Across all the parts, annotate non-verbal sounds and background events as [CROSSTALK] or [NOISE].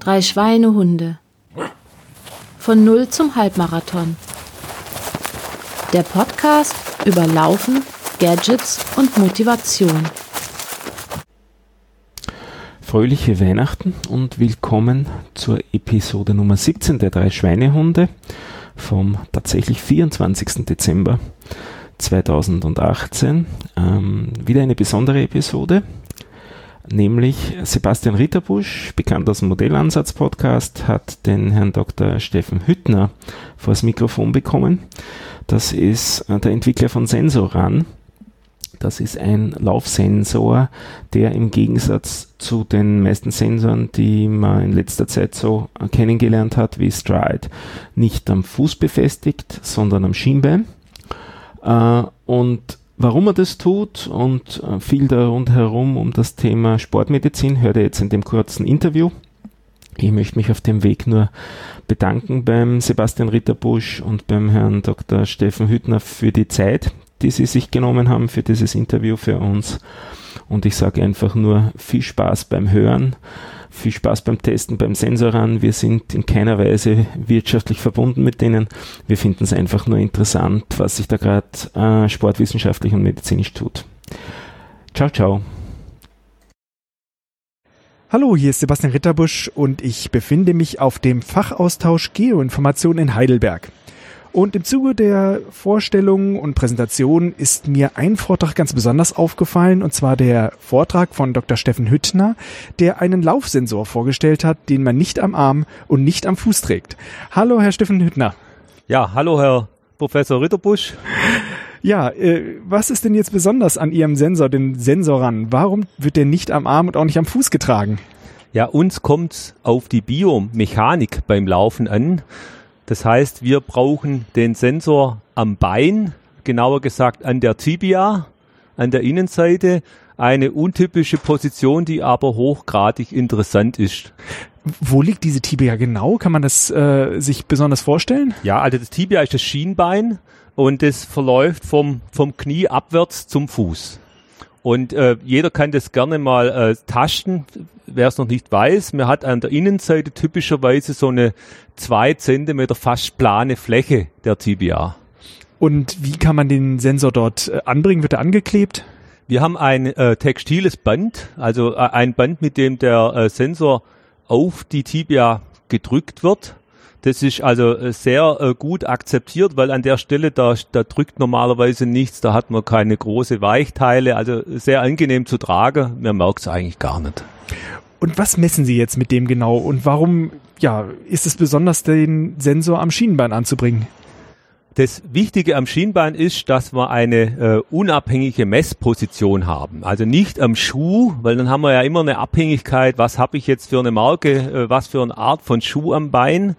Drei Schweinehunde. Von Null zum Halbmarathon. Der Podcast über Laufen, Gadgets und Motivation. Fröhliche Weihnachten und willkommen zur Episode Nummer 17 der drei Schweinehunde vom tatsächlich 24. Dezember 2018. Ähm, wieder eine besondere Episode nämlich Sebastian Ritterbusch, bekannt aus dem Modellansatz-Podcast, hat den Herrn Dr. Steffen Hüttner vors Mikrofon bekommen. Das ist äh, der Entwickler von Sensoran. Das ist ein Laufsensor, der im Gegensatz zu den meisten Sensoren, die man in letzter Zeit so kennengelernt hat, wie Stride, nicht am Fuß befestigt, sondern am Schienbein. Äh, und Warum er das tut und äh, viel da rundherum um das Thema Sportmedizin hört ihr jetzt in dem kurzen Interview. Ich möchte mich auf dem Weg nur bedanken beim Sebastian Ritterbusch und beim Herrn Dr. Steffen Hüttner für die Zeit, die sie sich genommen haben für dieses Interview für uns. Und ich sage einfach nur viel Spaß beim Hören viel Spaß beim Testen, beim Sensoran. Wir sind in keiner Weise wirtschaftlich verbunden mit denen. Wir finden es einfach nur interessant, was sich da gerade äh, sportwissenschaftlich und medizinisch tut. Ciao, ciao. Hallo, hier ist Sebastian Ritterbusch und ich befinde mich auf dem Fachaustausch Geoinformation in Heidelberg. Und im Zuge der Vorstellung und Präsentation ist mir ein Vortrag ganz besonders aufgefallen, und zwar der Vortrag von Dr. Steffen Hüttner, der einen Laufsensor vorgestellt hat, den man nicht am Arm und nicht am Fuß trägt. Hallo, Herr Steffen Hüttner. Ja, hallo, Herr Professor Ritterbusch. Ja, äh, was ist denn jetzt besonders an Ihrem Sensor, den Sensoran? Warum wird der nicht am Arm und auch nicht am Fuß getragen? Ja, uns kommt auf die Biomechanik beim Laufen an. Das heißt, wir brauchen den Sensor am Bein, genauer gesagt an der Tibia, an der Innenseite. Eine untypische Position, die aber hochgradig interessant ist. Wo liegt diese Tibia genau? Kann man das äh, sich besonders vorstellen? Ja, also das Tibia ist das Schienbein und das verläuft vom, vom Knie abwärts zum Fuß. Und äh, jeder kann das gerne mal äh, tasten, wer es noch nicht weiß. Man hat an der Innenseite typischerweise so eine zwei Zentimeter fast plane Fläche der Tibia. Und wie kann man den Sensor dort äh, anbringen? Wird er angeklebt? Wir haben ein äh, textiles Band, also äh, ein Band, mit dem der äh, Sensor auf die Tibia gedrückt wird. Das ist also äh, sehr äh, gut akzeptiert, weil an der Stelle, da, da drückt normalerweise nichts, da hat man keine große Weichteile, also sehr angenehm zu tragen, man merkt es eigentlich gar nicht. Und was messen Sie jetzt mit dem genau und warum ja, ist es besonders, den Sensor am Schienbein anzubringen? Das Wichtige am Schienbein ist, dass wir eine äh, unabhängige Messposition haben. Also nicht am Schuh, weil dann haben wir ja immer eine Abhängigkeit, was habe ich jetzt für eine Marke, äh, was für eine Art von Schuh am Bein,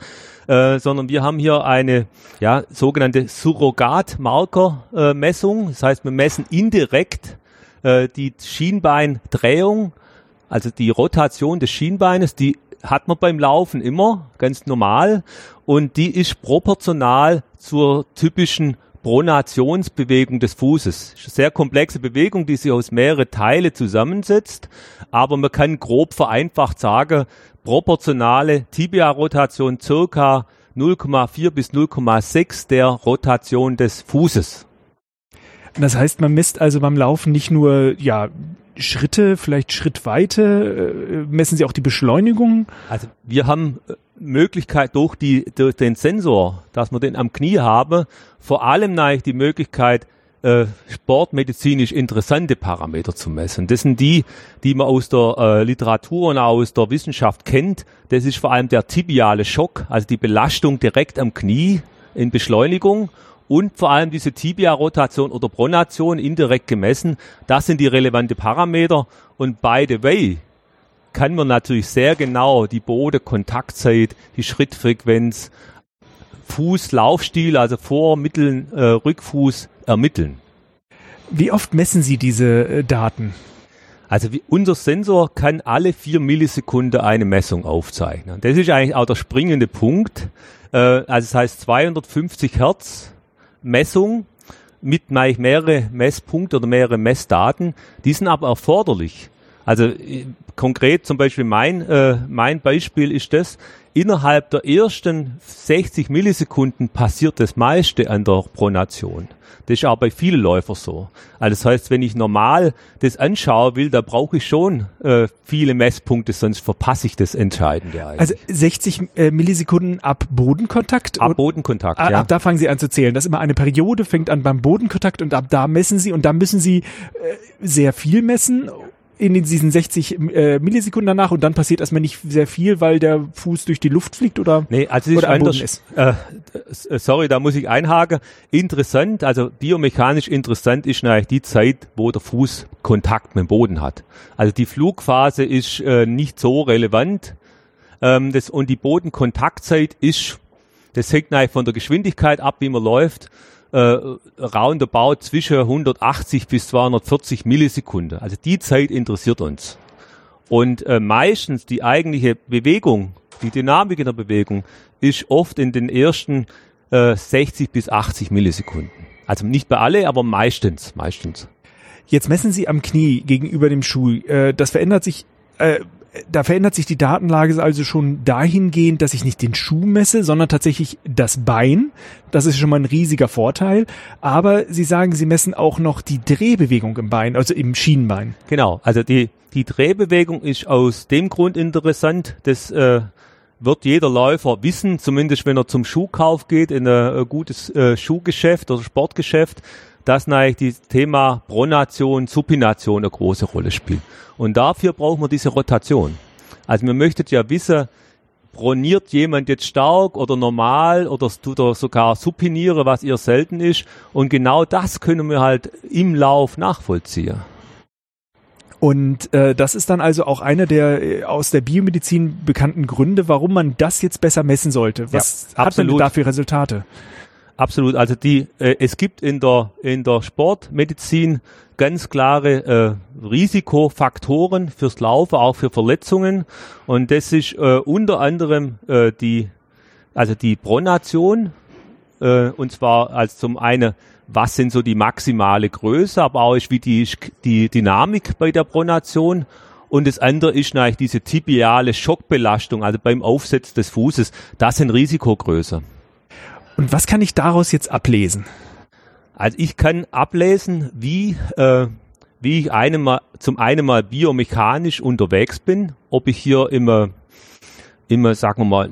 äh, sondern wir haben hier eine ja, sogenannte Surrogatmarkermessung. Äh, das heißt, wir messen indirekt äh, die Schienbeindrehung, also die Rotation des Schienbeines, die hat man beim Laufen immer, ganz normal. Und die ist proportional zur typischen Pronationsbewegung des Fußes. Sehr komplexe Bewegung, die sich aus mehrere Teile zusammensetzt. Aber man kann grob vereinfacht sagen, proportionale Tibia-Rotation circa 0,4 bis 0,6 der Rotation des Fußes. Das heißt, man misst also beim Laufen nicht nur ja, Schritte, vielleicht Schrittweite, äh, messen Sie auch die Beschleunigung? Also wir haben äh, Möglichkeit durch, die, durch den Sensor, dass wir den am Knie haben, vor allem die Möglichkeit, äh, sportmedizinisch interessante Parameter zu messen. Das sind die, die man aus der äh, Literatur und aus der Wissenschaft kennt. Das ist vor allem der tibiale Schock, also die Belastung direkt am Knie in Beschleunigung und vor allem diese Tibia-Rotation oder Pronation indirekt gemessen. Das sind die relevanten Parameter. Und by the way, kann man natürlich sehr genau die Bodenkontaktzeit, die Schrittfrequenz, Fußlaufstil, also Vor-, Mittel-, äh, Rückfuß ermitteln. Wie oft messen Sie diese äh, Daten? Also wie, unser Sensor kann alle vier Millisekunden eine Messung aufzeichnen. Das ist eigentlich auch der springende Punkt. Äh, also das heißt 250 Hertz Messung mit mehrere Messpunkte oder mehrere Messdaten. Die sind aber erforderlich. Also äh, konkret zum Beispiel mein, äh, mein Beispiel ist das, innerhalb der ersten 60 Millisekunden passiert das meiste an der Pronation. Das ist auch bei vielen Läufern so. Also das heißt, wenn ich normal das anschauen will, da brauche ich schon äh, viele Messpunkte, sonst verpasse ich das Entscheidende eigentlich. Also 60 äh, Millisekunden ab Bodenkontakt? Ab Bodenkontakt, ja. Ab da fangen Sie an zu zählen. Das ist immer eine Periode, fängt an beim Bodenkontakt und ab da messen Sie und da müssen Sie äh, sehr viel messen in diesen 60 äh, Millisekunden danach und dann passiert erstmal nicht sehr viel, weil der Fuß durch die Luft fliegt oder, nee, also oder am Boden ist. Äh, sorry, da muss ich einhaken. Interessant, also biomechanisch interessant ist natürlich die Zeit, wo der Fuß Kontakt mit dem Boden hat. Also die Flugphase ist äh, nicht so relevant ähm, das, und die Bodenkontaktzeit ist, das hängt natürlich von der Geschwindigkeit ab, wie man läuft äh, roundabout zwischen 180 bis 240 Millisekunden. Also die Zeit interessiert uns. Und äh, meistens die eigentliche Bewegung, die Dynamik in der Bewegung, ist oft in den ersten äh, 60 bis 80 Millisekunden. Also nicht bei alle, aber meistens, meistens. Jetzt messen Sie am Knie gegenüber dem Schuh. Äh, das verändert sich äh, da verändert sich die Datenlage also schon dahingehend, dass ich nicht den Schuh messe, sondern tatsächlich das Bein. Das ist schon mal ein riesiger Vorteil. Aber Sie sagen, Sie messen auch noch die Drehbewegung im Bein, also im Schienenbein. Genau, also die, die Drehbewegung ist aus dem Grund interessant, dass äh, wird jeder Läufer wissen, zumindest wenn er zum Schuhkauf geht, in ein, ein gutes äh, Schuhgeschäft oder Sportgeschäft, dass natürlich das Thema Pronation, Supination eine große Rolle spielt. Und dafür brauchen wir diese Rotation. Also wir möchten ja wissen, proniert jemand jetzt stark oder normal oder tut er sogar supiniere, was eher selten ist. Und genau das können wir halt im Lauf nachvollziehen. Und äh, das ist dann also auch einer der äh, aus der Biomedizin bekannten Gründe, warum man das jetzt besser messen sollte. Was ja, hat man da für Resultate? Absolut. Also die, äh, es gibt in der in der Sportmedizin ganz klare äh, Risikofaktoren fürs Laufen, auch für Verletzungen. Und das ist äh, unter anderem äh, die, also die Pronation. Äh, und zwar als zum einen, was sind so die maximale Größe, aber auch ist wie die, die Dynamik bei der Pronation. Und das andere ist natürlich diese tibiale Schockbelastung, also beim Aufsetzen des Fußes. Das sind Risikogröße. Und was kann ich daraus jetzt ablesen? Also ich kann ablesen, wie, äh, wie ich eine mal, zum einen mal biomechanisch unterwegs bin, ob ich hier immer immer, sagen wir mal,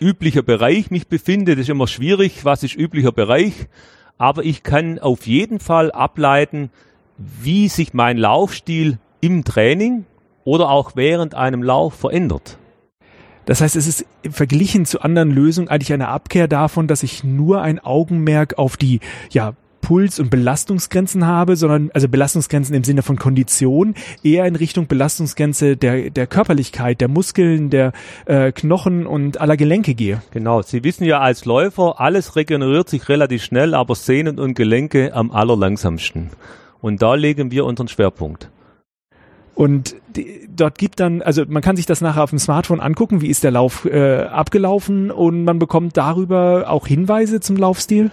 üblicher Bereich mich befinde. Das ist immer schwierig, was ist üblicher Bereich. Aber ich kann auf jeden Fall ableiten, wie sich mein Laufstil im Training oder auch während einem Lauf verändert. Das heißt, es ist verglichen zu anderen Lösungen eigentlich eine Abkehr davon, dass ich nur ein Augenmerk auf die ja, Puls- und Belastungsgrenzen habe, sondern also Belastungsgrenzen im Sinne von Kondition, eher in Richtung Belastungsgrenze der, der Körperlichkeit, der Muskeln, der äh, Knochen und aller Gelenke gehe. Genau, Sie wissen ja als Läufer, alles regeneriert sich relativ schnell, aber Sehnen und Gelenke am allerlangsamsten. Und da legen wir unseren Schwerpunkt. Und die, dort gibt dann, also man kann sich das nachher auf dem Smartphone angucken, wie ist der Lauf äh, abgelaufen und man bekommt darüber auch Hinweise zum Laufstil.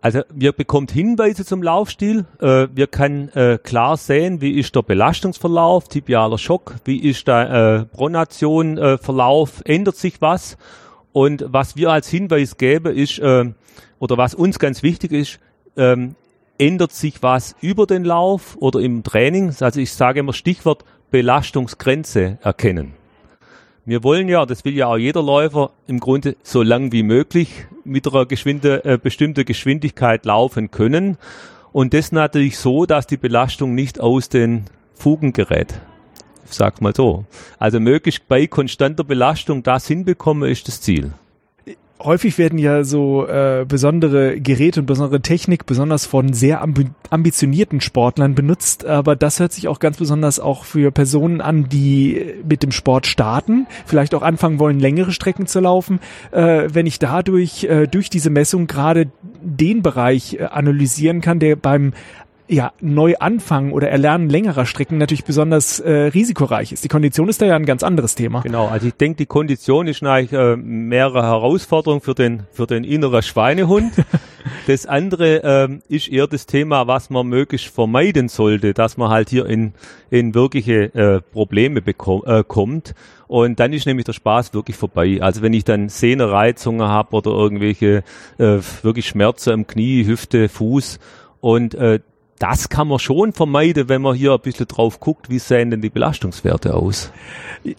Also wir bekommt Hinweise zum Laufstil. Äh, wir können äh, klar sehen, wie ist der Belastungsverlauf, tibialer Schock, wie ist der äh, Pronation-Verlauf, äh, ändert sich was. Und was wir als Hinweis geben ist, äh, oder was uns ganz wichtig ist, ähm, ändert sich was über den Lauf oder im Training? Also ich sage immer Stichwort Belastungsgrenze erkennen. Wir wollen ja, das will ja auch jeder Läufer, im Grunde so lang wie möglich mit einer geschwinde, äh, bestimmten Geschwindigkeit laufen können. Und das natürlich so, dass die Belastung nicht aus den Fugen gerät. Ich sag's mal so. Also möglichst bei konstanter Belastung das hinbekommen, ist das Ziel häufig werden ja so äh, besondere Geräte und besondere Technik besonders von sehr ambi ambitionierten Sportlern benutzt, aber das hört sich auch ganz besonders auch für Personen an, die mit dem Sport starten, vielleicht auch anfangen wollen, längere Strecken zu laufen. Äh, wenn ich dadurch äh, durch diese Messung gerade den Bereich äh, analysieren kann, der beim ja, neu anfangen oder Erlernen längerer Strecken natürlich besonders äh, risikoreich ist. Die Kondition ist da ja ein ganz anderes Thema. Genau, also ich denke, die Kondition ist eigentlich äh, mehrere Herausforderungen für den, für den inneren Schweinehund. [LAUGHS] das andere ähm, ist eher das Thema, was man möglichst vermeiden sollte, dass man halt hier in, in wirkliche äh, Probleme bekommt, äh, kommt. Und dann ist nämlich der Spaß wirklich vorbei. Also wenn ich dann Sehnereizungen habe oder irgendwelche äh, wirklich Schmerzen im Knie, Hüfte, Fuß und äh, das kann man schon vermeiden, wenn man hier ein bisschen drauf guckt, wie sehen denn die Belastungswerte aus.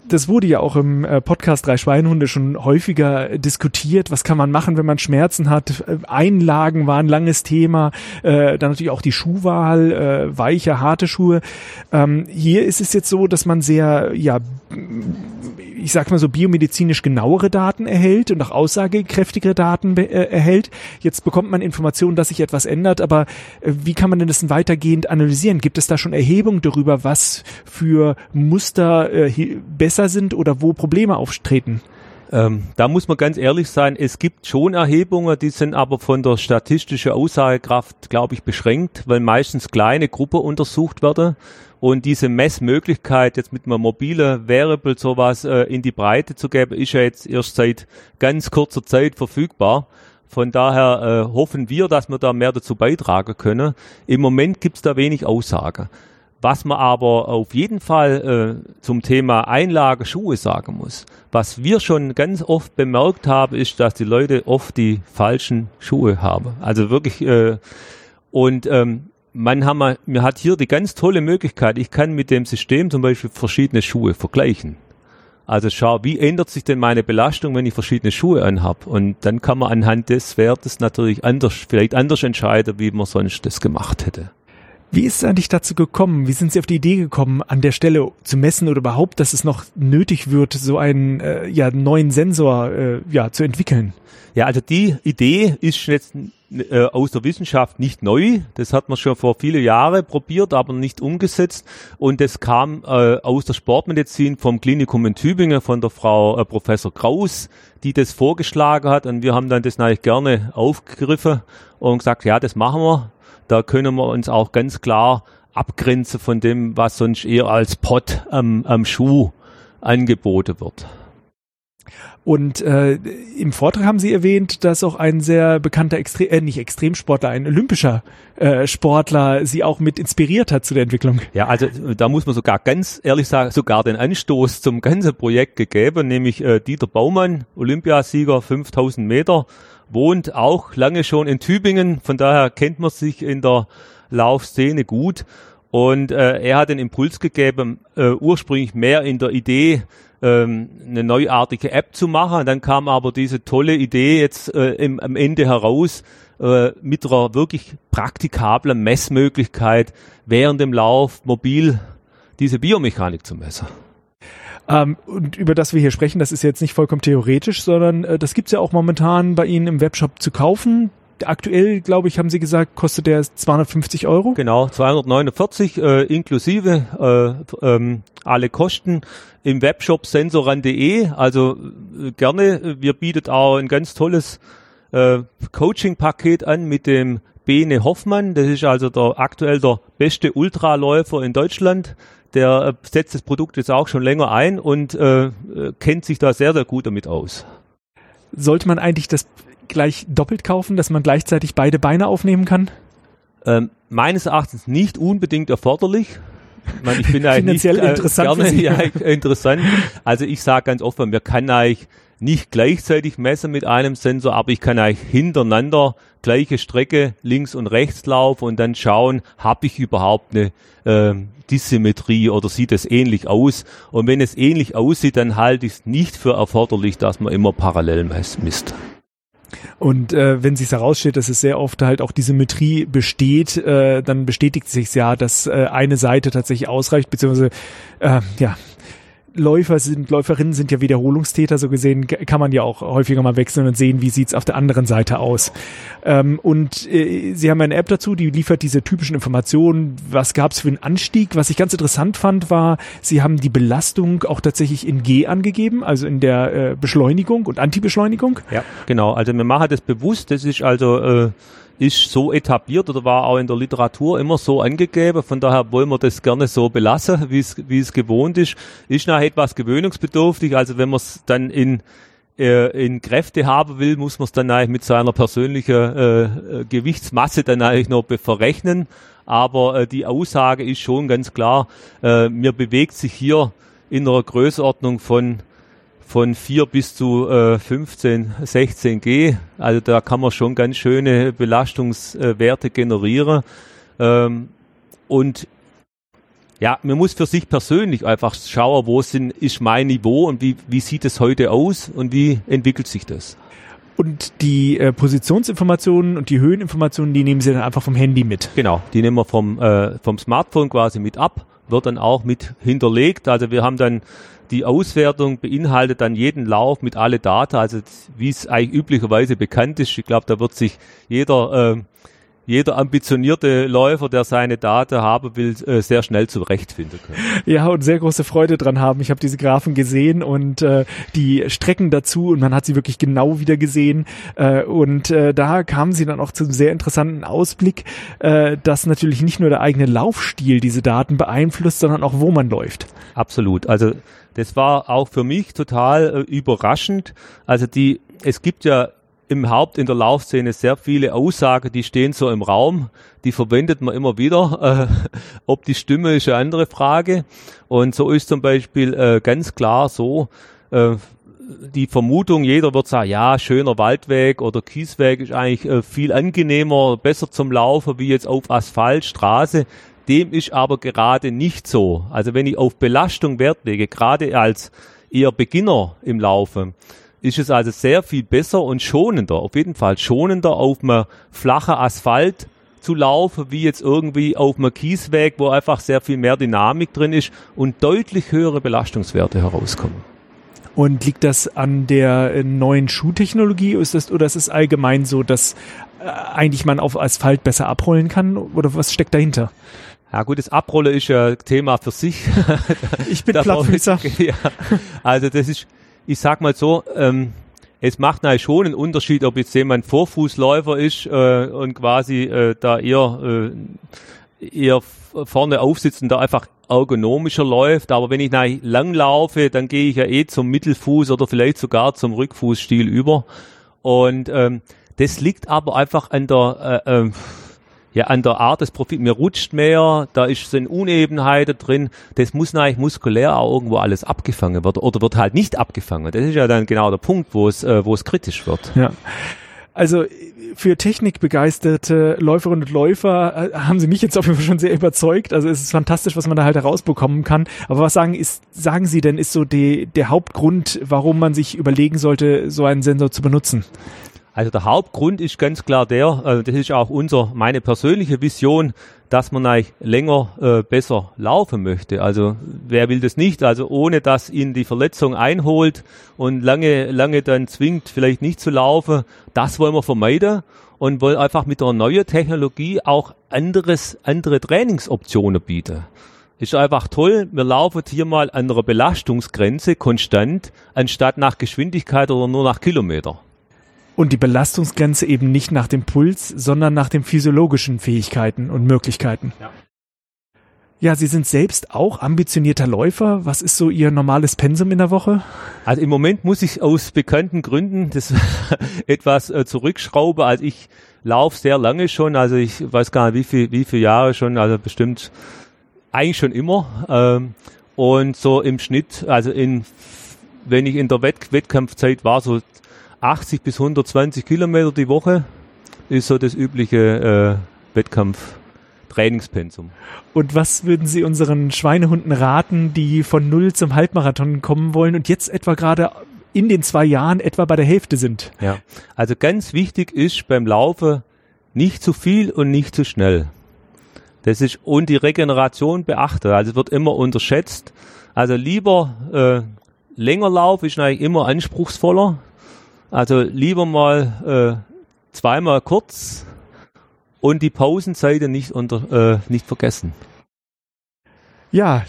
Das wurde ja auch im äh, Podcast Drei Schweinhunde schon häufiger diskutiert. Was kann man machen, wenn man Schmerzen hat? Äh, Einlagen war ein langes Thema. Äh, dann natürlich auch die Schuhwahl, weiche, harte Schuhe. Ähm, hier ist es jetzt so, dass man sehr, ja, ich sag mal so biomedizinisch genauere Daten erhält und auch aussagekräftigere Daten äh, erhält. Jetzt bekommt man Informationen, dass sich etwas ändert, aber äh, wie kann man denn das weitergehend analysieren? Gibt es da schon Erhebungen darüber, was für Muster äh, besser sind oder wo Probleme auftreten? Ähm, da muss man ganz ehrlich sein, es gibt schon Erhebungen, die sind aber von der statistischen Aussagekraft, glaube ich, beschränkt, weil meistens kleine Gruppen untersucht werden. Und diese Messmöglichkeit, jetzt mit einem mobilen Variable sowas äh, in die Breite zu geben, ist ja jetzt erst seit ganz kurzer Zeit verfügbar. Von daher äh, hoffen wir, dass wir da mehr dazu beitragen können. Im Moment gibt's da wenig Aussage. Was man aber auf jeden Fall äh, zum Thema Einlage Schuhe sagen muss. Was wir schon ganz oft bemerkt haben, ist, dass die Leute oft die falschen Schuhe haben. Also wirklich äh, und ähm, man haben, mir hat hier die ganz tolle Möglichkeit, ich kann mit dem System zum Beispiel verschiedene Schuhe vergleichen. Also schau, wie ändert sich denn meine Belastung, wenn ich verschiedene Schuhe anhab? Und dann kann man anhand des Wertes natürlich anders, vielleicht anders entscheiden, wie man sonst das gemacht hätte. Wie ist es eigentlich dazu gekommen? Wie sind Sie auf die Idee gekommen, an der Stelle zu messen oder überhaupt, dass es noch nötig wird, so einen äh, ja, neuen Sensor äh, ja, zu entwickeln? Ja, also die Idee ist jetzt äh, aus der Wissenschaft nicht neu. Das hat man schon vor viele Jahre probiert, aber nicht umgesetzt. Und das kam äh, aus der Sportmedizin vom Klinikum in Tübingen von der Frau äh, Professor Kraus, die das vorgeschlagen hat. Und wir haben dann das natürlich gerne aufgegriffen und gesagt, ja, das machen wir. Da können wir uns auch ganz klar abgrenzen von dem, was sonst eher als Pott am, am Schuh angeboten wird. Und äh, im Vortrag haben Sie erwähnt, dass auch ein sehr bekannter, Extre äh, nicht Extremsportler, ein olympischer äh, Sportler Sie auch mit inspiriert hat zu der Entwicklung. Ja, also da muss man sogar ganz ehrlich sagen, sogar den Anstoß zum ganzen Projekt gegeben, nämlich äh, Dieter Baumann, Olympiasieger 5000 Meter, wohnt auch lange schon in Tübingen, von daher kennt man sich in der Laufszene gut. Und äh, er hat den Impuls gegeben, äh, ursprünglich mehr in der Idee, ähm, eine neuartige App zu machen. Dann kam aber diese tolle Idee jetzt äh, im, am Ende heraus äh, mit einer wirklich praktikablen Messmöglichkeit während dem Lauf mobil diese Biomechanik zu messen. Ähm, und über das wir hier sprechen, das ist jetzt nicht vollkommen theoretisch, sondern äh, das gibt's ja auch momentan bei Ihnen im Webshop zu kaufen aktuell, glaube ich, haben Sie gesagt, kostet der 250 Euro? Genau, 249 äh, inklusive äh, ähm, alle Kosten im Webshop sensoran.de. Also äh, gerne, wir bieten auch ein ganz tolles äh, Coaching-Paket an mit dem Bene Hoffmann. Das ist also der aktuell der beste Ultraläufer in Deutschland. Der äh, setzt das Produkt jetzt auch schon länger ein und äh, äh kennt sich da sehr, sehr gut damit aus. Sollte man eigentlich das gleich doppelt kaufen, dass man gleichzeitig beide Beine aufnehmen kann? Ähm, meines Erachtens nicht unbedingt erforderlich. Ich, meine, ich bin [LAUGHS] Finanziell nicht, äh, interessant gerne, [LAUGHS] ja, interessant. Also ich sage ganz offen, wir kann eigentlich nicht gleichzeitig messen mit einem Sensor, aber ich kann eigentlich hintereinander gleiche Strecke links und rechts laufen und dann schauen, habe ich überhaupt eine äh, Dissymmetrie oder sieht es ähnlich aus? Und wenn es ähnlich aussieht, dann halte ich es nicht für erforderlich, dass man immer parallel misst. Und äh, wenn sich herausstellt, dass es sehr oft halt auch die Symmetrie besteht, äh, dann bestätigt sich ja, dass äh, eine Seite tatsächlich ausreicht, beziehungsweise äh, ja, Läufer sind, Läuferinnen sind ja Wiederholungstäter, so gesehen kann man ja auch häufiger mal wechseln und sehen, wie sieht's auf der anderen Seite aus. Ähm, und äh, sie haben eine App dazu, die liefert diese typischen Informationen. Was gab's für einen Anstieg? Was ich ganz interessant fand, war, sie haben die Belastung auch tatsächlich in G angegeben, also in der äh, Beschleunigung und Antibeschleunigung. Ja, genau. Also wir machen das bewusst. Das ist also äh, ist so etabliert oder war auch in der Literatur immer so angegeben. Von daher wollen wir das gerne so belassen, wie es, wie es gewohnt ist. Ist nachher etwas gewöhnungsbedürftig. Also wenn man es dann in, äh, in Kräfte haben will, muss man es dann eigentlich mit seiner persönlichen äh, äh, Gewichtsmasse dann eigentlich noch verrechnen. Aber äh, die Aussage ist schon ganz klar, äh, mir bewegt sich hier in einer Größenordnung von von 4 bis zu äh, 15, 16 G. Also da kann man schon ganz schöne Belastungswerte generieren. Ähm, und ja, man muss für sich persönlich einfach schauen, wo sind, ist mein Niveau und wie, wie sieht es heute aus und wie entwickelt sich das. Und die äh, Positionsinformationen und die Höheninformationen, die nehmen Sie dann einfach vom Handy mit. Genau, die nehmen wir vom, äh, vom Smartphone quasi mit ab, wird dann auch mit hinterlegt. Also wir haben dann die Auswertung beinhaltet dann jeden Lauf mit alle Daten, also wie es eigentlich üblicherweise bekannt ist. Ich glaube, da wird sich jeder, äh, jeder ambitionierte Läufer, der seine Daten haben will, äh, sehr schnell zurechtfinden können. Ja, und sehr große Freude dran haben. Ich habe diese Graphen gesehen und äh, die Strecken dazu und man hat sie wirklich genau wieder gesehen. Äh, und äh, da kamen sie dann auch zu einem sehr interessanten Ausblick, äh, dass natürlich nicht nur der eigene Laufstil diese Daten beeinflusst, sondern auch wo man läuft. Absolut. Also das war auch für mich total äh, überraschend. Also die, es gibt ja im Haupt in der Laufszene sehr viele Aussagen, die stehen so im Raum, die verwendet man immer wieder. Äh, ob die Stimme ist eine andere Frage. Und so ist zum Beispiel äh, ganz klar so, äh, die Vermutung, jeder wird sagen, ja, schöner Waldweg oder Kiesweg ist eigentlich äh, viel angenehmer, besser zum Laufen wie jetzt auf Asphalt, Straße. Dem ist aber gerade nicht so. Also wenn ich auf Belastung Wert lege, gerade als eher Beginner im Laufen, ist es also sehr viel besser und schonender, auf jeden Fall schonender auf einem flachen Asphalt zu laufen, wie jetzt irgendwie auf einem Kiesweg, wo einfach sehr viel mehr Dynamik drin ist und deutlich höhere Belastungswerte herauskommen. Und liegt das an der äh, neuen Schuhtechnologie ist das, oder ist es allgemein so, dass äh, eigentlich man auf Asphalt besser abrollen kann? Oder was steckt dahinter? Ja gut, das Abrollen ist ja Thema für sich. [LAUGHS] Ich bin [LAUGHS] Plattfüßer. [LAUGHS] ja. Also das ist, ich sag mal so, ähm, es macht natürlich schon einen Unterschied, ob jetzt jemand Vorfußläufer ist äh, und quasi äh, da eher, äh, eher vorne aufsitzt und da einfach ergonomischer läuft. Aber wenn ich lang laufe, dann gehe ich ja eh zum Mittelfuß oder vielleicht sogar zum Rückfußstil über. Und ähm, das liegt aber einfach an der äh, äh, ja, an der Art des Profils. Mir rutscht mehr, da ist, sind Unebenheiten drin. Das muss natürlich muskulär auch irgendwo alles abgefangen werden oder wird halt nicht abgefangen. Das ist ja dann genau der Punkt, wo es, äh, wo es kritisch wird. Ja. Also für technikbegeisterte Läuferinnen und Läufer äh, haben sie mich jetzt auf jeden Fall schon sehr überzeugt. Also es ist fantastisch, was man da halt herausbekommen kann. Aber was sagen ist, sagen Sie denn, ist so die, der Hauptgrund, warum man sich überlegen sollte, so einen Sensor zu benutzen? Also der Hauptgrund ist ganz klar der, äh, das ist auch unser, meine persönliche Vision, dass man eigentlich länger äh, besser laufen möchte. Also wer will das nicht? Also ohne dass ihn die Verletzung einholt und lange, lange dann zwingt, vielleicht nicht zu laufen, das wollen wir vermeiden und wollen einfach mit der neuen Technologie auch anderes, andere Trainingsoptionen bieten. Ist einfach toll, wir laufen hier mal an einer Belastungsgrenze konstant, anstatt nach Geschwindigkeit oder nur nach Kilometer und die Belastungsgrenze eben nicht nach dem Puls, sondern nach den physiologischen Fähigkeiten und Möglichkeiten. Ja. Ja, Sie sind selbst auch ambitionierter Läufer. Was ist so Ihr normales Pensum in der Woche? Also im Moment muss ich aus bekannten Gründen das [LAUGHS] etwas äh, zurückschrauben. Also ich laufe sehr lange schon, also ich weiß gar nicht wie viel, wie viele Jahre schon, also bestimmt eigentlich schon immer. Ähm, und so im Schnitt, also in, wenn ich in der Wett Wettkampfzeit war, so 80 bis 120 Kilometer die Woche ist so das übliche äh, Wettkampf-Trainingspensum. Und was würden Sie unseren Schweinehunden raten, die von null zum Halbmarathon kommen wollen und jetzt etwa gerade in den zwei Jahren etwa bei der Hälfte sind? Ja, also ganz wichtig ist beim Laufen nicht zu viel und nicht zu schnell. Das ist und die Regeneration beachten. Also es wird immer unterschätzt. Also lieber äh, länger Lauf ist eigentlich immer anspruchsvoller. Also lieber mal äh, zweimal kurz und die Pausenseite nicht unter äh, nicht vergessen. Ja,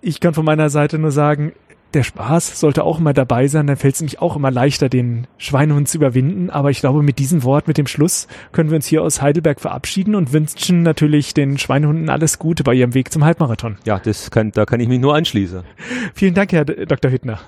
ich kann von meiner Seite nur sagen, der Spaß sollte auch immer dabei sein, dann fällt es nämlich auch immer leichter, den Schweinehund zu überwinden. Aber ich glaube, mit diesem Wort, mit dem Schluss, können wir uns hier aus Heidelberg verabschieden und wünschen natürlich den Schweinehunden alles Gute bei ihrem Weg zum Halbmarathon. Ja, das kann, da kann ich mich nur anschließen. Vielen Dank, Herr Dr. Hüttner.